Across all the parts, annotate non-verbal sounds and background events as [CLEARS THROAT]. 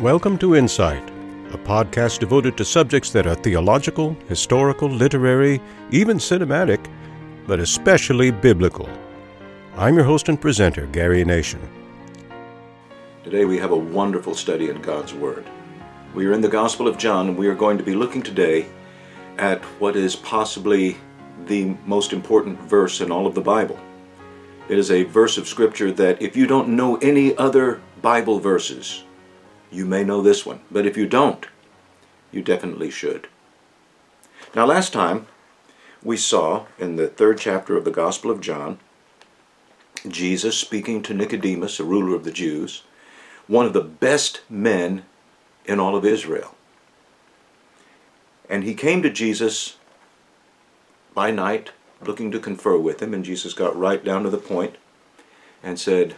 Welcome to Insight, a podcast devoted to subjects that are theological, historical, literary, even cinematic, but especially biblical. I'm your host and presenter, Gary Nation. Today we have a wonderful study in God's Word. We are in the Gospel of John, and we are going to be looking today at what is possibly the most important verse in all of the Bible. It is a verse of Scripture that if you don't know any other Bible verses, you may know this one, but if you don't, you definitely should. Now, last time we saw in the third chapter of the Gospel of John, Jesus speaking to Nicodemus, a ruler of the Jews, one of the best men in all of Israel. And he came to Jesus by night looking to confer with him, and Jesus got right down to the point and said,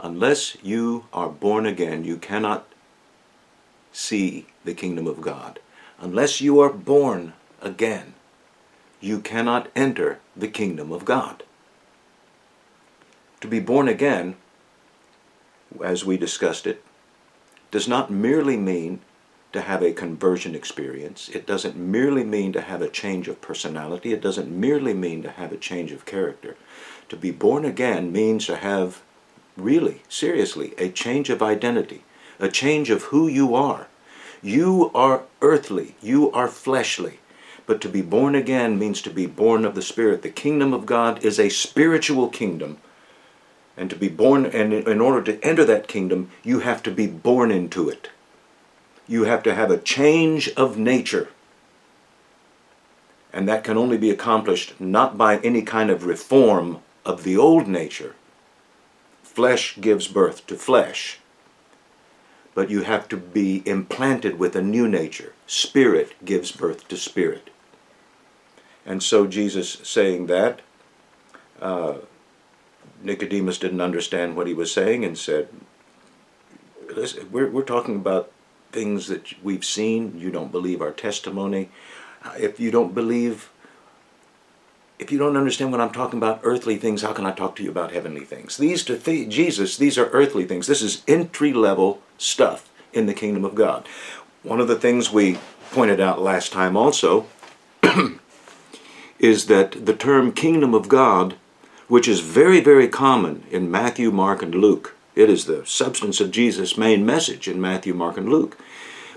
Unless you are born again, you cannot see the kingdom of God. Unless you are born again, you cannot enter the kingdom of God. To be born again, as we discussed it, does not merely mean to have a conversion experience. It doesn't merely mean to have a change of personality. It doesn't merely mean to have a change of character. To be born again means to have really, seriously, a change of identity, a change of who you are. You are earthly, you are fleshly. But to be born again means to be born of the Spirit. The kingdom of God is a spiritual kingdom. And to be born, and in order to enter that kingdom, you have to be born into it. You have to have a change of nature. And that can only be accomplished not by any kind of reform of the old nature, Flesh gives birth to flesh. But you have to be implanted with a new nature. Spirit gives birth to spirit. And so Jesus saying that, uh, Nicodemus didn't understand what he was saying and said, Listen, we're, we're talking about things that we've seen. You don't believe our testimony. If you don't believe if you don't understand what I'm talking about, earthly things, how can I talk to you about heavenly things? These to th- Jesus, these are earthly things. This is entry level stuff in the kingdom of God. One of the things we pointed out last time also [CLEARS THROAT] is that the term kingdom of God, which is very, very common in Matthew, Mark, and Luke, it is the substance of Jesus' main message in Matthew, Mark, and Luke.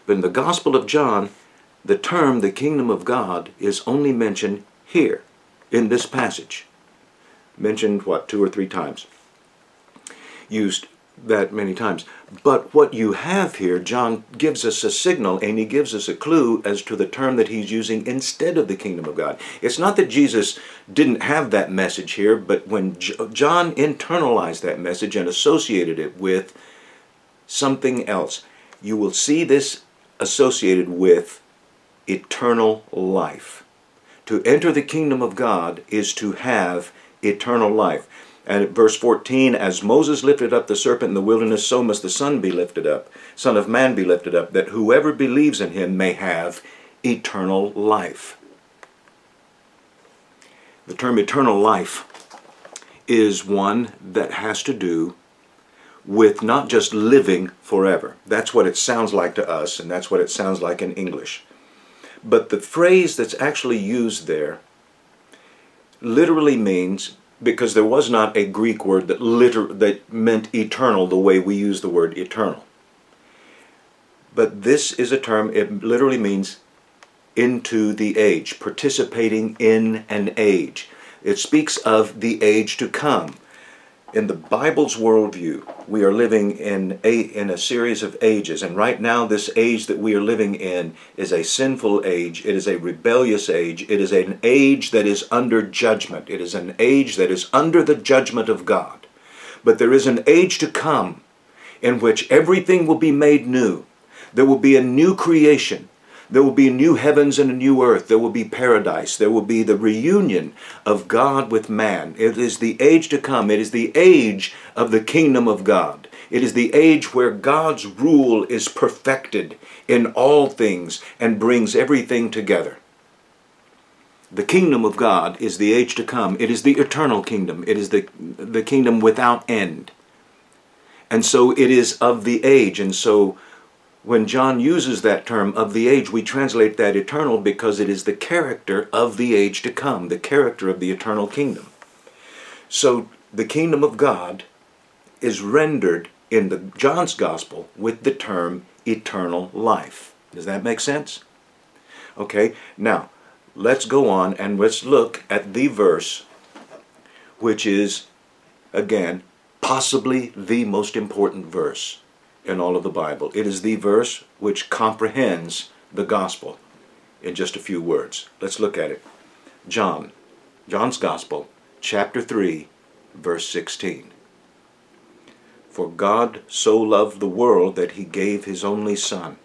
But in the Gospel of John, the term the kingdom of God is only mentioned here in this passage. Mentioned, what, two or three times. Used that many times. But what you have here, John gives us a signal and he gives us a clue as to the term that he's using instead of the kingdom of God. It's not that Jesus didn't have that message here, but when John internalized that message and associated it with something else, you will see this associated with eternal life. To enter the kingdom of God is to have eternal life. And verse 14, as Moses lifted up the serpent in the wilderness, so must the Son be lifted up, Son of Man be lifted up, that whoever believes in him may have eternal life. The term eternal life is one that has to do with not just living forever. That's what it sounds like to us, and that's what it sounds like in English. But the phrase that's actually used there literally means because there was not a Greek word that liter- that meant eternal the way we use the word eternal. But this is a term it literally means into the age, participating in an age. It speaks of the age to come in the Bible's worldview, we are living in a, in a series of ages. And right now, this age that we are living in is a sinful age. It is a rebellious age. It is an age that is under judgment. It is an age that is under the judgment of God. But there is an age to come in which everything will be made new. There will be a new creation. There will be new heavens and a new earth. There will be paradise. There will be the reunion of God with man. It is the age to come. It is the age of the kingdom of God. It is the age where God's rule is perfected in all things and brings everything together. The kingdom of God is the age to come. It is the eternal kingdom. It is the, the kingdom without end. And so it is of the age. And so when John uses that term of the age, we translate that eternal because it is the character of the age to come, the character of the eternal kingdom. So the kingdom of God is rendered in the John's gospel with the term eternal life. Does that make sense? Okay, now let's go on and let's look at the verse which is again possibly the most important verse in all of the Bible. It is the verse which comprehends the gospel in just a few words. Let's look at it. John, John's Gospel, chapter 3, verse 16. For God so loved the world that he gave his only Son,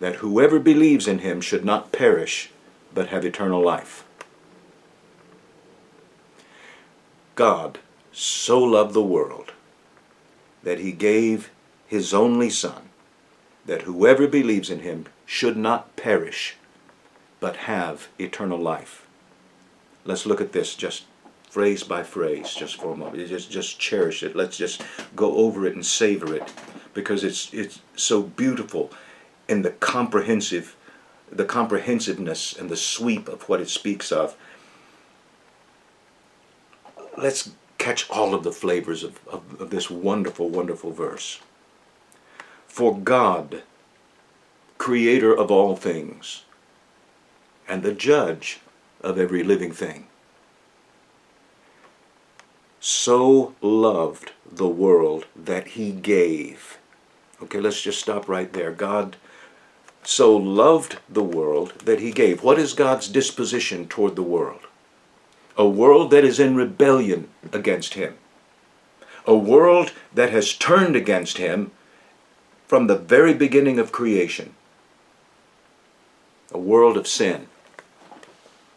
that whoever believes in him should not perish, but have eternal life. God so loved the world that he gave his only Son, that whoever believes in him should not perish, but have eternal life. Let's look at this just phrase by phrase, just for a moment. Just, just cherish it. Let's just go over it and savor it, because it's it's so beautiful in the comprehensive, the comprehensiveness and the sweep of what it speaks of. Let's catch all of the flavors of, of, of this wonderful, wonderful verse. For God, creator of all things, and the judge of every living thing, so loved the world that he gave. Okay, let's just stop right there. God so loved the world that he gave. What is God's disposition toward the world? A world that is in rebellion against him. A world that has turned against him from the very beginning of creation. A world of sin.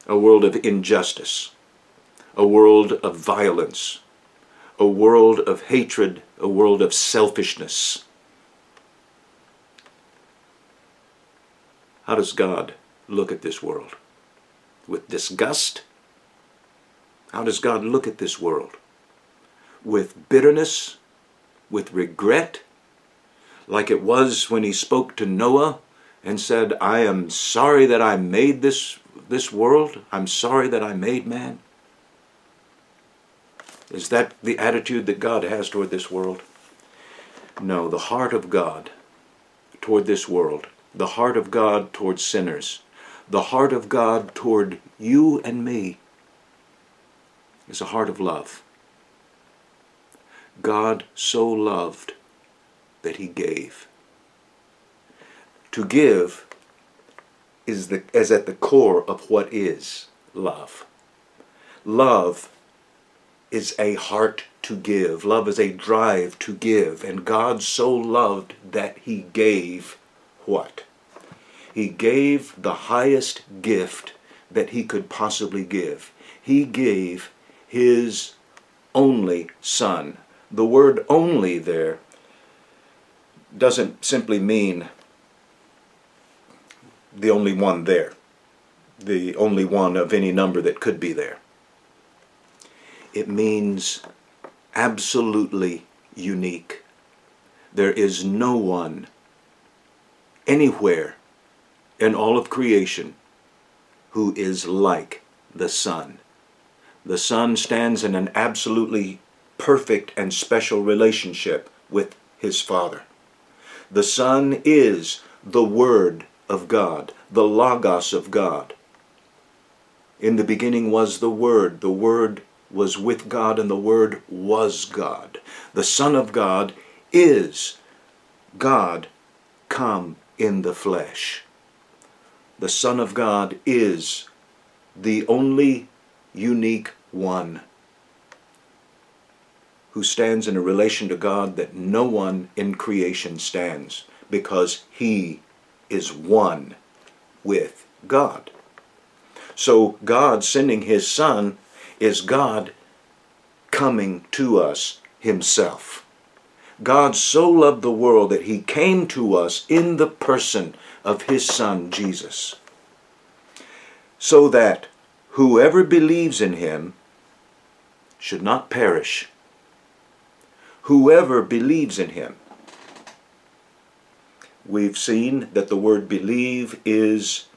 A world of injustice. A world of violence. A world of hatred. A world of selfishness. How does God look at this world? With disgust? How does God look at this world? With bitterness? With regret? Like it was when he spoke to Noah and said, I am sorry that I made this, this world. I'm sorry that I made man. Is that the attitude that God has toward this world? No, the heart of God toward this world the heart of God toward sinners, the heart of God toward you and me is a heart of love. God so loved that he gave. To give is, the, is at the core of what is love. Love is a heart to give. Love is a drive to give. And God so loved that he gave what? He gave the highest gift that he could possibly give. He gave his only son. The word only there doesn't simply mean the only one there, the only one of any number that could be there. It means absolutely unique. There is no one anywhere in all of creation who is like the Son. The Son stands in an absolutely perfect and special relationship with his Father. The Son is the Word of God, the Logos of God. In the beginning was the Word. The Word was with God, and the Word was God. The Son of God is God come in the flesh. The Son of God is the only unique one who stands in a relation to God that no one in creation stands because he is one with God. So God sending his Son is God coming to us himself. God so loved the world that he came to us in the person of his Son, Jesus, so that whoever believes in him should not perish, whoever believes in him. We've seen that the word believe is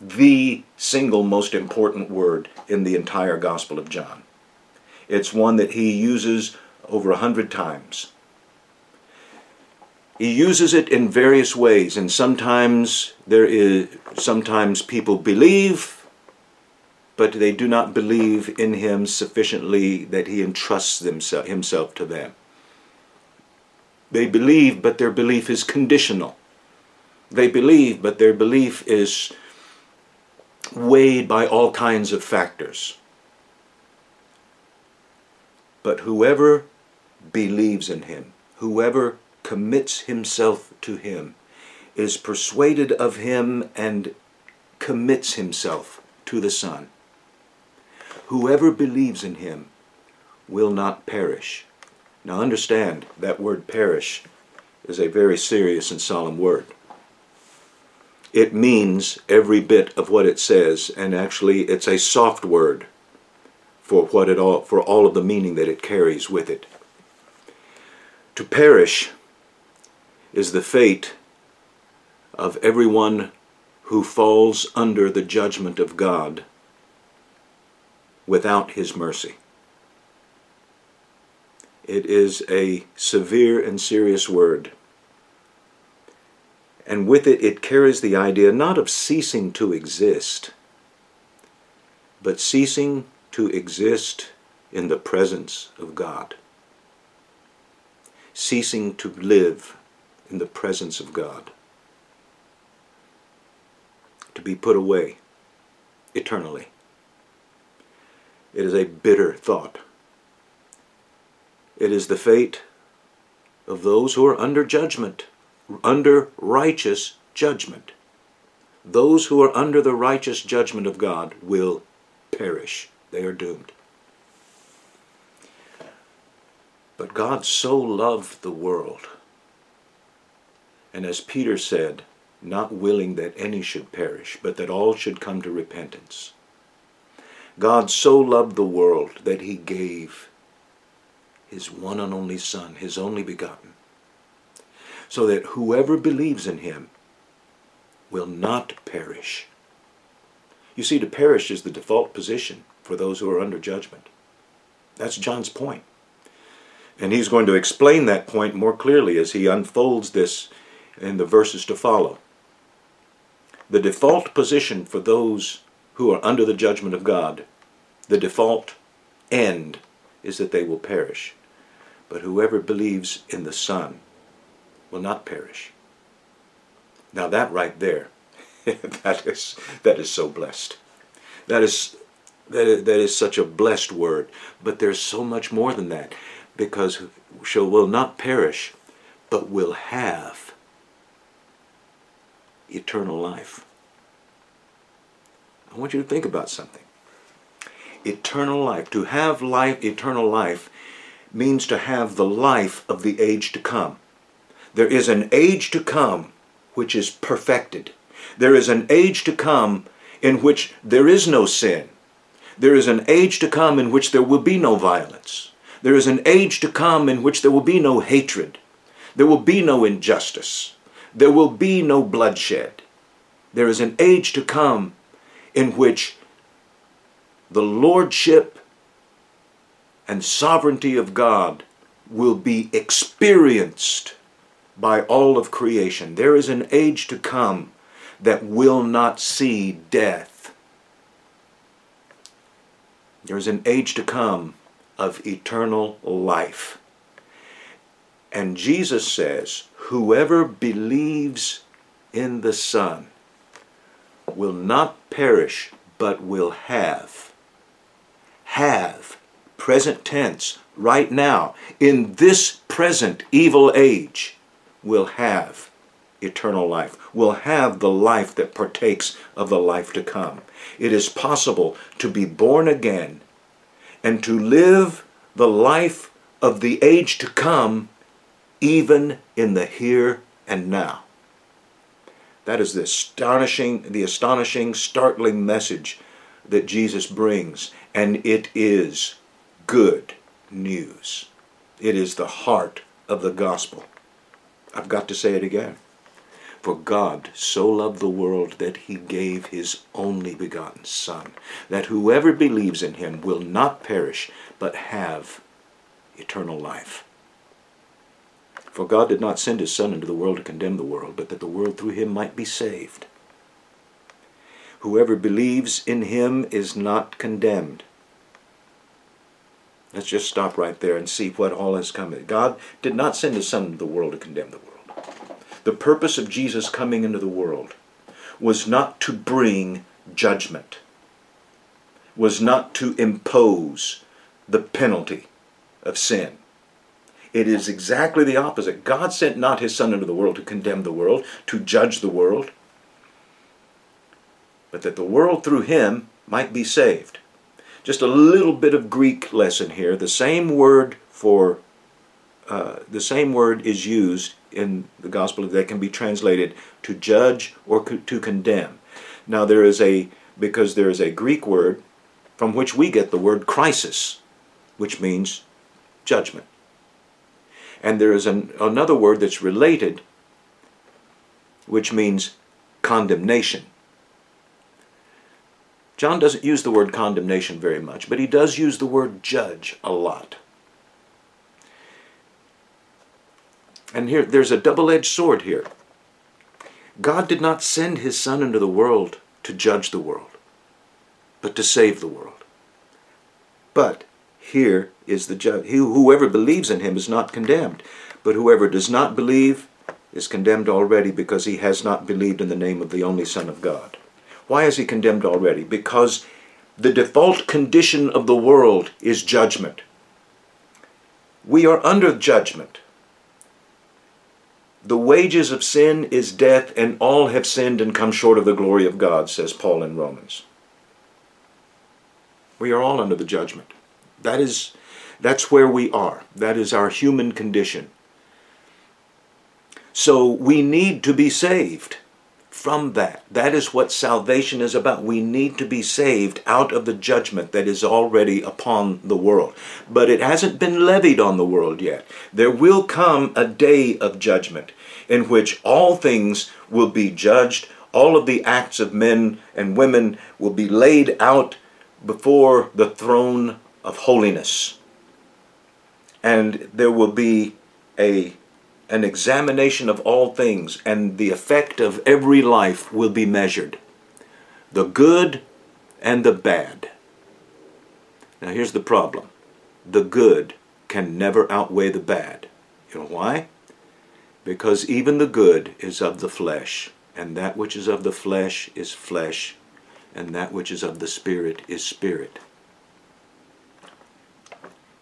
the single most important word in the entire Gospel of John. It's one that he uses over a hundred times. He uses it in various ways, and sometimes there is sometimes people believe, but they do not believe in him sufficiently that he entrusts himself to them. They believe, but their belief is conditional. They believe, but their belief is weighed by all kinds of factors. But whoever believes in him, whoever commits himself to him, is persuaded of him and commits himself to the Son. Whoever believes in him will not perish. Now understand that word perish is a very serious and solemn word. It means every bit of what it says, and actually it's a soft word for what it all for all of the meaning that it carries with it. To perish is the fate of everyone who falls under the judgment of God without his mercy. It is a severe and serious word. And with it, it carries the idea not of ceasing to exist, but ceasing to exist in the presence of God. Ceasing to live in the presence of God. To be put away eternally. It is a bitter thought. It is the fate of those who are under judgment, under righteous judgment. Those who are under the righteous judgment of God will perish. They are doomed. But God so loved the world, and as Peter said, not willing that any should perish, but that all should come to repentance. God so loved the world that he gave his one and only Son, his only begotten, so that whoever believes in him will not perish. You see, to perish is the default position for those who are under judgment. That's John's point. And he's going to explain that point more clearly as he unfolds this in the verses to follow. The default position for those who are under the judgment of God, the default end is that they will perish. But whoever believes in the Son will not perish. Now that right there, [LAUGHS] that is that is so blessed. That is that is, that is such a blessed word. But there's so much more than that, because shall will not perish, but will have eternal life. I want you to think about something. Eternal life. To have life, eternal life, means to have the life of the age to come. There is an age to come which is perfected. There is an age to come in which there is no sin. There is an age to come in which there will be no violence. There is an age to come in which there will be no hatred. There will be no injustice. There will be no bloodshed. There is an age to come in which the lordship and sovereignty of God will be experienced by all of creation. There is an age to come that will not see death. There is an age to come of eternal life. And Jesus says, Whoever believes in the Son will not perish, but will have. Have present tense, right now, in this present evil age, will have eternal life, will have the life that partakes of the life to come. It is possible to be born again and to live the life of the age to come even in the here and now. That is the astonishing, the astonishing, startling message that Jesus brings, and it is good news. It is the heart of the gospel. I've got to say it again. For God so loved the world that he gave his only begotten Son, that whoever believes in him will not perish, but have eternal life. For God did not send his Son into the world to condemn the world, but that the world through him might be saved. Whoever believes in him is not condemned. Let's just stop right there and see what all has come. God did not send his Son into the world to condemn the world. The purpose of Jesus coming into the world was not to bring judgment, was not to impose the penalty of sin. It is exactly the opposite. God sent not his Son into the world to condemn the world, to judge the world, but that the world through him might be saved. Just a little bit of Greek lesson here. The same word for uh, the same word is used in the gospel that can be translated to judge or to condemn. Now there is a because there is a Greek word from which we get the word crisis, which means judgment. And there is an, another word that's related, which means condemnation. John doesn't use the word condemnation very much, but he does use the word judge a lot. And here, there's a double edged sword here. God did not send his Son into the world to judge the world, but to save the world. But here is the judge. whoever believes in him is not condemned, but whoever does not believe is condemned already because he has not believed in the name of the only Son of God. Why is he condemned already? Because the default condition of the world is judgment. We are under judgment. The wages of sin is death, and all have sinned and come short of the glory of God, says Paul in Romans. We are all under the judgment. That is, that's where we are. That is our human condition. So we need to be saved from that. That is what salvation is about. We need to be saved out of the judgment that is already upon the world. But it hasn't been levied on the world yet. There will come a day of judgment in which all things will be judged. All of the acts of men and women will be laid out before the throne of holiness. And there will be a, an examination of all things, and the effect of every life will be measured the good and the bad. Now, here's the problem the good can never outweigh the bad. You know why? Because even the good is of the flesh, and that which is of the flesh is flesh, and that which is of the spirit is spirit.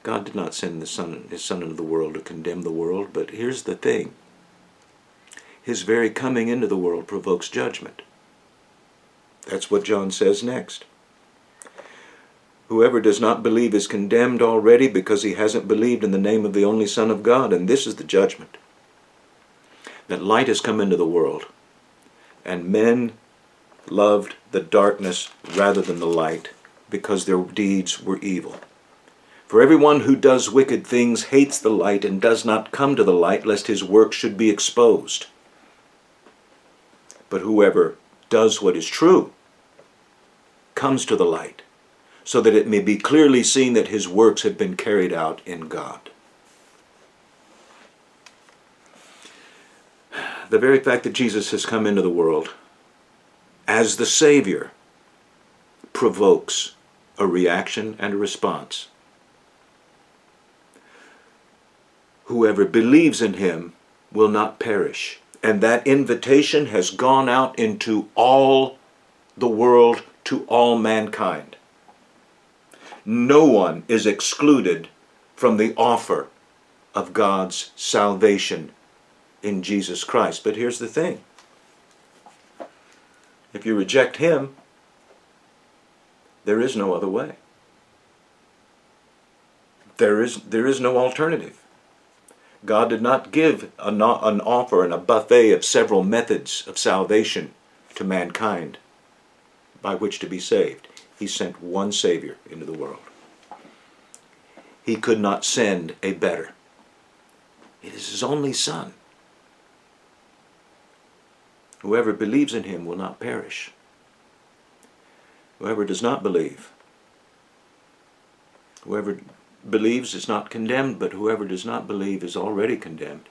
God did not send son, his Son into the world to condemn the world, but here's the thing. His very coming into the world provokes judgment. That's what John says next. Whoever does not believe is condemned already because he hasn't believed in the name of the only Son of God, and this is the judgment. That light has come into the world, and men loved the darkness rather than the light because their deeds were evil. For everyone who does wicked things hates the light and does not come to the light, lest his work should be exposed. But whoever does what is true comes to the light, so that it may be clearly seen that his works have been carried out in God. The very fact that Jesus has come into the world as the Savior provokes a reaction and a response. Whoever believes in him will not perish. And that invitation has gone out into all the world, to all mankind. No one is excluded from the offer of God's salvation in Jesus Christ. But here's the thing if you reject Him, there is no other way. There is, there is no alternative. God did not give an offer and a buffet of several methods of salvation to mankind by which to be saved. He sent one Savior into the world. He could not send a better. It is his only Son. Whoever believes in him will not perish. Whoever does not believe, whoever believes is not condemned, but whoever does not believe is already condemned.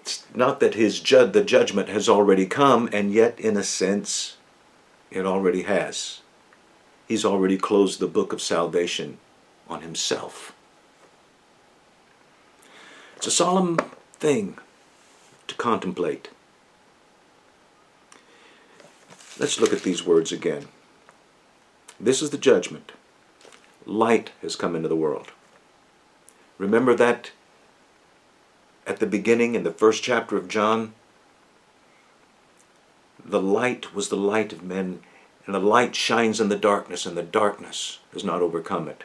It's not that his ju- the judgment has already come, and yet, in a sense, it already has. He's already closed the book of salvation on himself. It's a solemn thing to contemplate. Let's look at these words again. This is the judgment. Light has come into the world. Remember that at the beginning in the first chapter of John? The light was the light of men, and the light shines in the darkness, and the darkness has not overcome it.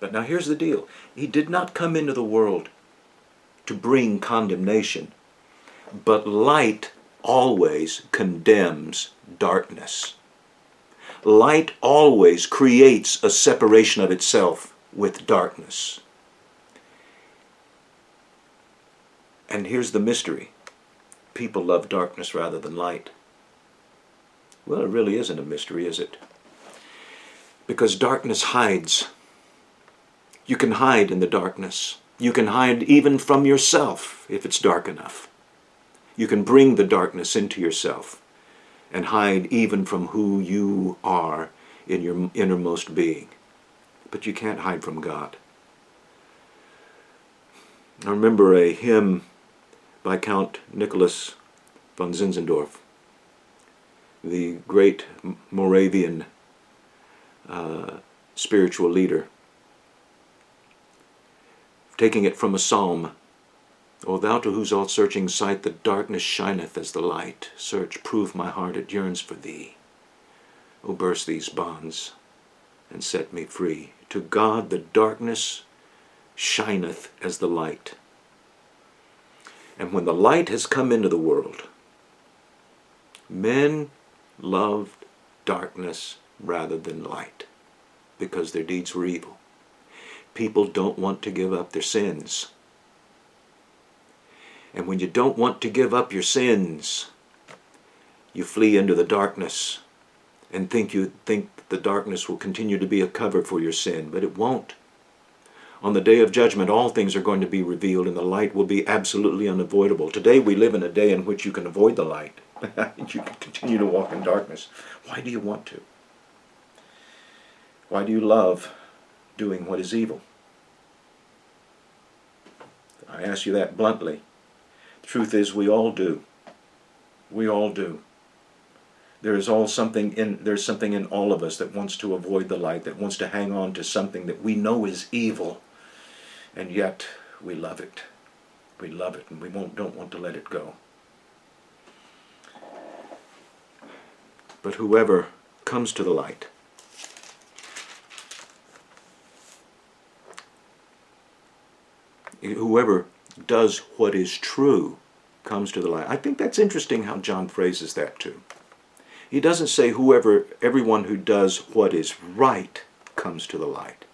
But now here's the deal He did not come into the world to bring condemnation, but light always condemns darkness. Light always creates a separation of itself with darkness. And here's the mystery people love darkness rather than light. Well, it really isn't a mystery, is it? Because darkness hides. You can hide in the darkness. You can hide even from yourself if it's dark enough. You can bring the darkness into yourself and hide even from who you are in your innermost being. But you can't hide from God. I remember a hymn by Count Nicholas von Zinzendorf, the great Moravian uh, spiritual leader, taking it from a psalm O thou to whose all searching sight the darkness shineth as the light, search, prove my heart, it yearns for thee. O burst these bonds and set me free. To God the darkness shineth as the light. And when the light has come into the world, men loved darkness rather than light because their deeds were evil. People don't want to give up their sins. And when you don't want to give up your sins, you flee into the darkness and think you think the darkness will continue to be a cover for your sin, but it won't. On the day of judgment, all things are going to be revealed and the light will be absolutely unavoidable. Today, we live in a day in which you can avoid the light. [LAUGHS] you can continue to walk in darkness. Why do you want to? Why do you love doing what is evil? I ask you that bluntly. Truth is, we all do. We all do. There is all something in there's something in all of us that wants to avoid the light, that wants to hang on to something that we know is evil, and yet we love it. We love it, and we won't, don't want to let it go. But whoever comes to the light, whoever does what is true comes to the light. I think that's interesting how John phrases that too. He doesn't say whoever, everyone who does what is right comes to the light.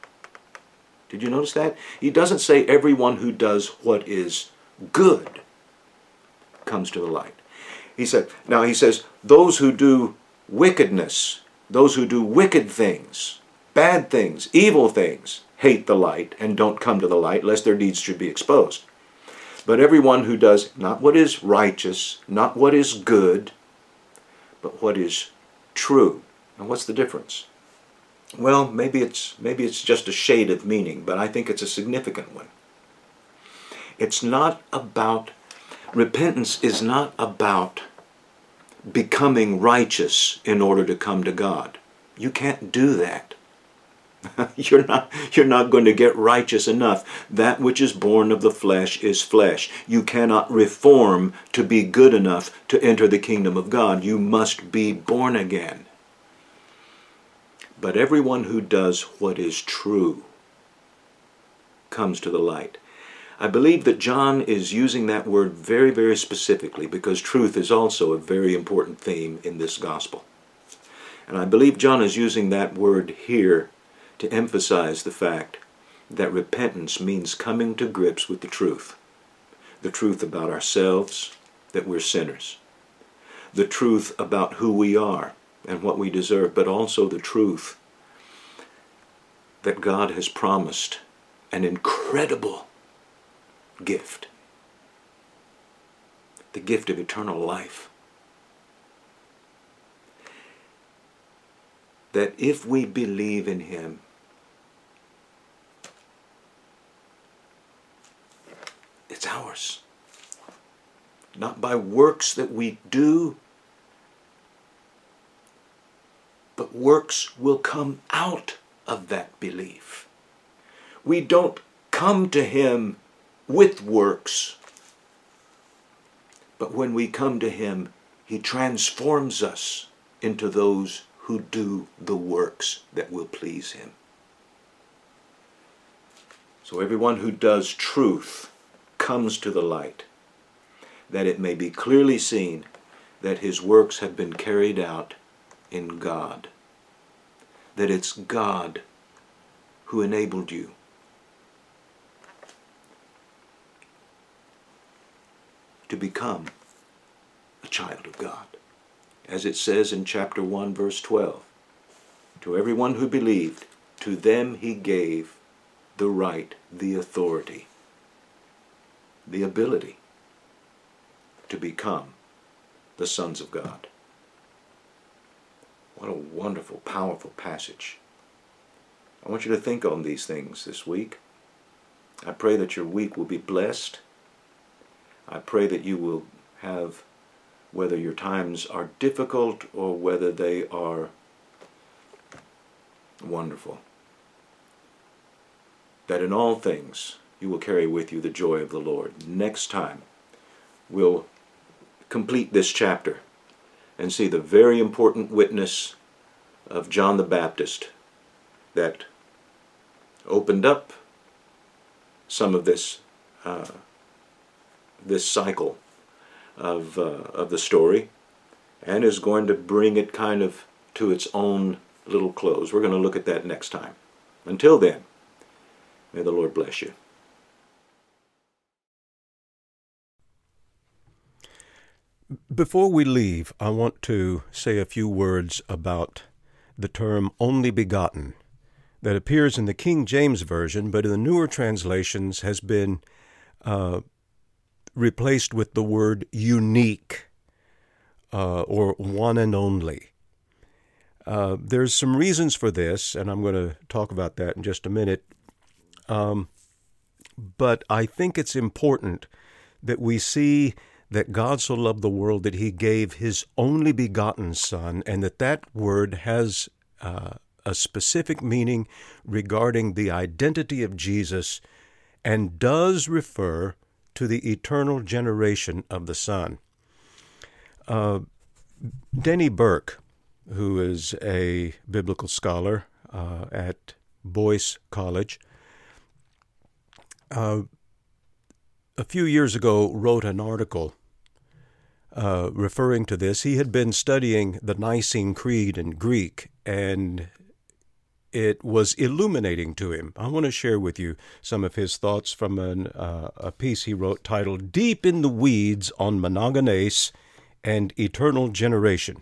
Did you notice that? He doesn't say everyone who does what is good comes to the light. He said, now he says, those who do wickedness, those who do wicked things, bad things, evil things, hate the light and don't come to the light lest their deeds should be exposed. But everyone who does not what is righteous, not what is good, but what is true. And what's the difference? Well, maybe it's maybe it's just a shade of meaning, but I think it's a significant one. It's not about repentance is not about becoming righteous in order to come to God. You can't do that. [LAUGHS] you're not you're not going to get righteous enough. That which is born of the flesh is flesh. You cannot reform to be good enough to enter the kingdom of god. You must be born again. But everyone who does what is true comes to the light. I believe that john is using that word very very specifically because truth is also a very important theme in this gospel. And i believe john is using that word here to emphasize the fact that repentance means coming to grips with the truth. the truth about ourselves, that we're sinners, the truth about who we are and what we deserve, but also the truth that God has promised an incredible gift the gift of eternal life. That if we believe in Him, it's ours. Not by works that we do, but works will come out of that belief. We don't come to Him with works, but when we come to Him, He transforms us into those who do the works that will please Him. So everyone who does truth comes to the light, that it may be clearly seen that his works have been carried out in God that it's God who enabled you. To become a child of God. As it says in chapter 1, verse 12 To everyone who believed, to them he gave the right, the authority, the ability to become the sons of God. What a wonderful, powerful passage. I want you to think on these things this week. I pray that your week will be blessed. I pray that you will have, whether your times are difficult or whether they are wonderful, that in all things you will carry with you the joy of the Lord. Next time, we'll complete this chapter and see the very important witness of John the Baptist that opened up some of this uh, this cycle of uh, of the story, and is going to bring it kind of to its own little close. We're going to look at that next time. Until then, may the Lord bless you. Before we leave, I want to say a few words about the term only begotten that appears in the King James Version, but in the newer translations has been uh, replaced with the word unique uh, or one and only. Uh, there's some reasons for this, and I'm going to talk about that in just a minute. Um, but I think it's important that we see that God so loved the world that he gave his only begotten Son, and that that word has uh, a specific meaning regarding the identity of Jesus and does refer to the eternal generation of the Son. Uh, Denny Burk, who is a biblical scholar uh, at Boyce College, uh, a few years ago wrote an article uh, referring to this. He had been studying the Nicene Creed in Greek, and it was illuminating to him. I want to share with you some of his thoughts from an, uh, a piece he wrote titled Deep in the Weeds on Monogenes and Eternal Generation.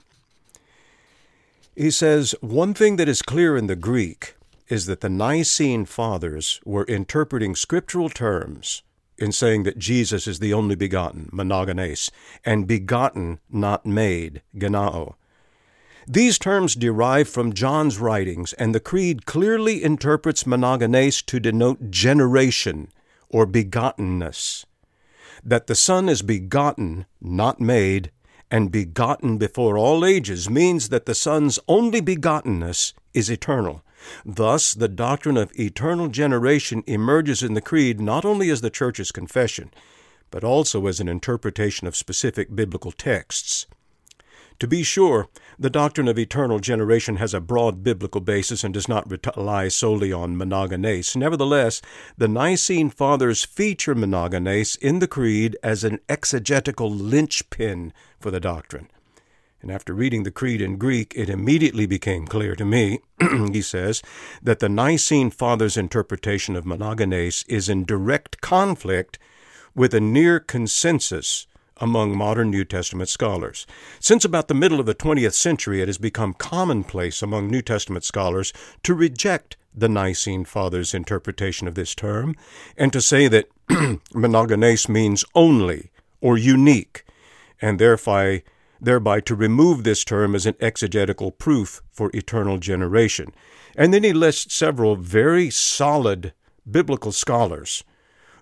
He says, One thing that is clear in the Greek is that the Nicene Fathers were interpreting scriptural terms in saying that Jesus is the only begotten, monogenes, and begotten, not made, genao. These terms derive from John's writings, and the Creed clearly interprets monogenes to denote generation or begottenness. That the Son is begotten, not made, and begotten before all ages means that the Son's only begottenness is eternal, Thus, the doctrine of eternal generation emerges in the Creed not only as the Church's confession, but also as an interpretation of specific biblical texts. To be sure, the doctrine of eternal generation has a broad biblical basis and does not rely solely on monogenes. Nevertheless, the Nicene Fathers feature monogenes in the Creed as an exegetical linchpin for the doctrine. And after reading the Creed in Greek, it immediately became clear to me, [CLEARS THROAT] he says, that the Nicene Fathers' interpretation of monogenes is in direct conflict with a near consensus among modern New Testament scholars. Since about the middle of the 20th century, it has become commonplace among New Testament scholars to reject the Nicene Fathers' interpretation of this term and to say that [CLEARS THROAT] monogenes means only or unique, and thereby, thereby to remove this term as an exegetical proof for eternal generation. And then he lists several very solid biblical scholars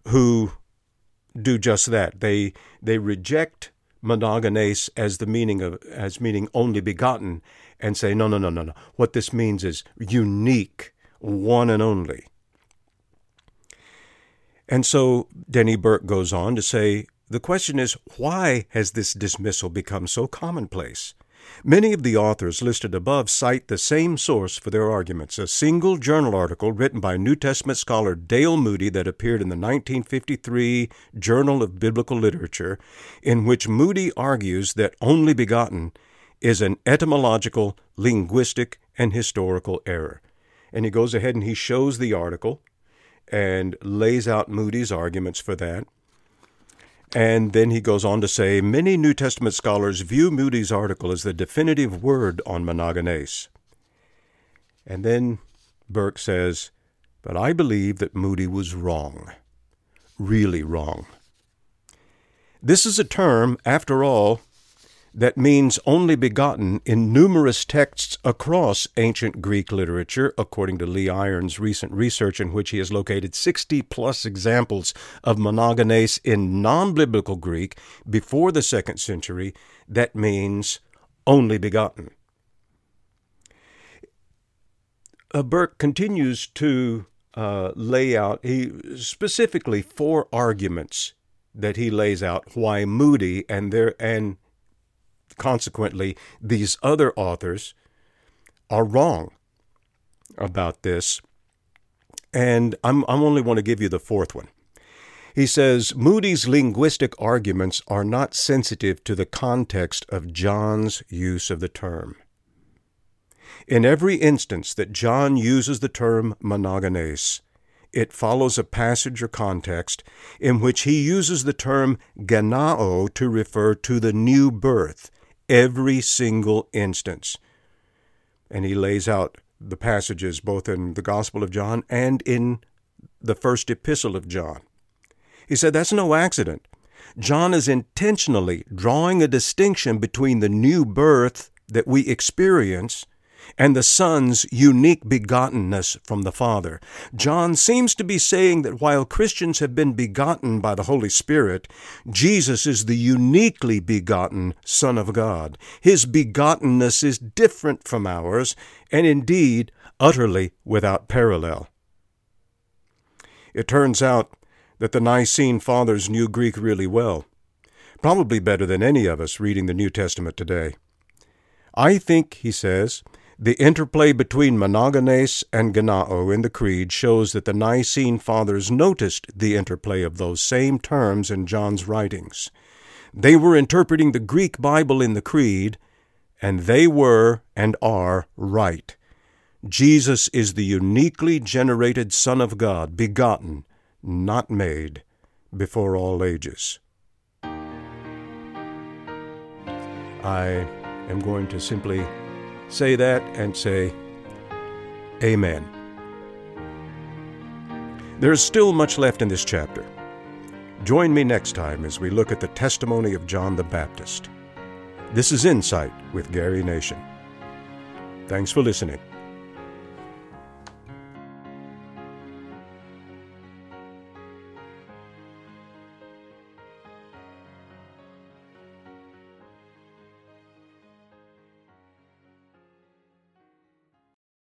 who do just that. They they reject monogenes as the meaning of as meaning only begotten and say no no no no no. What this means is unique, one and only. And so Denny Burk goes on to say the question is why has this dismissal become so commonplace? Many of the authors listed above cite the same source for their arguments, a single journal article written by New Testament scholar Dale Moody that appeared in the 1953 Journal of Biblical Literature, in which Moody argues that only begotten is an etymological, linguistic, and historical error. And he goes ahead and he shows the article and lays out Moody's arguments for that. And then he goes on to say many New Testament scholars view Moody's article as the definitive word on monogenes. And then Burk says, But I believe that Moody was wrong, really wrong. This is a term, after all, that means only begotten in numerous texts across ancient Greek literature, according to Lee Irons' recent research, in which he has located 60 plus examples of monogenes in non biblical Greek before the second century, that means only begotten. Uh, Burk continues to uh, lay out he specifically four arguments that he lays out why Moody and their and consequently, these other authors are wrong about this. And I'm, I'm only want to give you the fourth one. He says Moody's linguistic arguments are not sensitive to the context of John's use of the term. In every instance that John uses the term monogenes, it follows a passage or context in which he uses the term genao to refer to the new birth, every single instance. And he lays out the passages both in the Gospel of John and in the first epistle of John. He said that's no accident. John is intentionally drawing a distinction between the new birth that we experience and the Son's unique begottenness from the Father. John seems to be saying that while Christians have been begotten by the Holy Spirit, Jesus is the uniquely begotten Son of God. His begottenness is different from ours, and indeed utterly without parallel. It turns out that the Nicene Fathers knew Greek really well, probably better than any of us reading the New Testament today. I think, he says, the interplay between monogenes and genao in the Creed shows that the Nicene Fathers noticed the interplay of those same terms in John's writings. They were interpreting the Greek Bible in the Creed, and they were and are right. Jesus is the uniquely generated Son of God, begotten, not made, before all ages. I am going to simply say that and say, Amen. There is still much left in this chapter. Join me next time as we look at the testimony of John the Baptist. This is Insight with Gary Nation. Thanks for listening.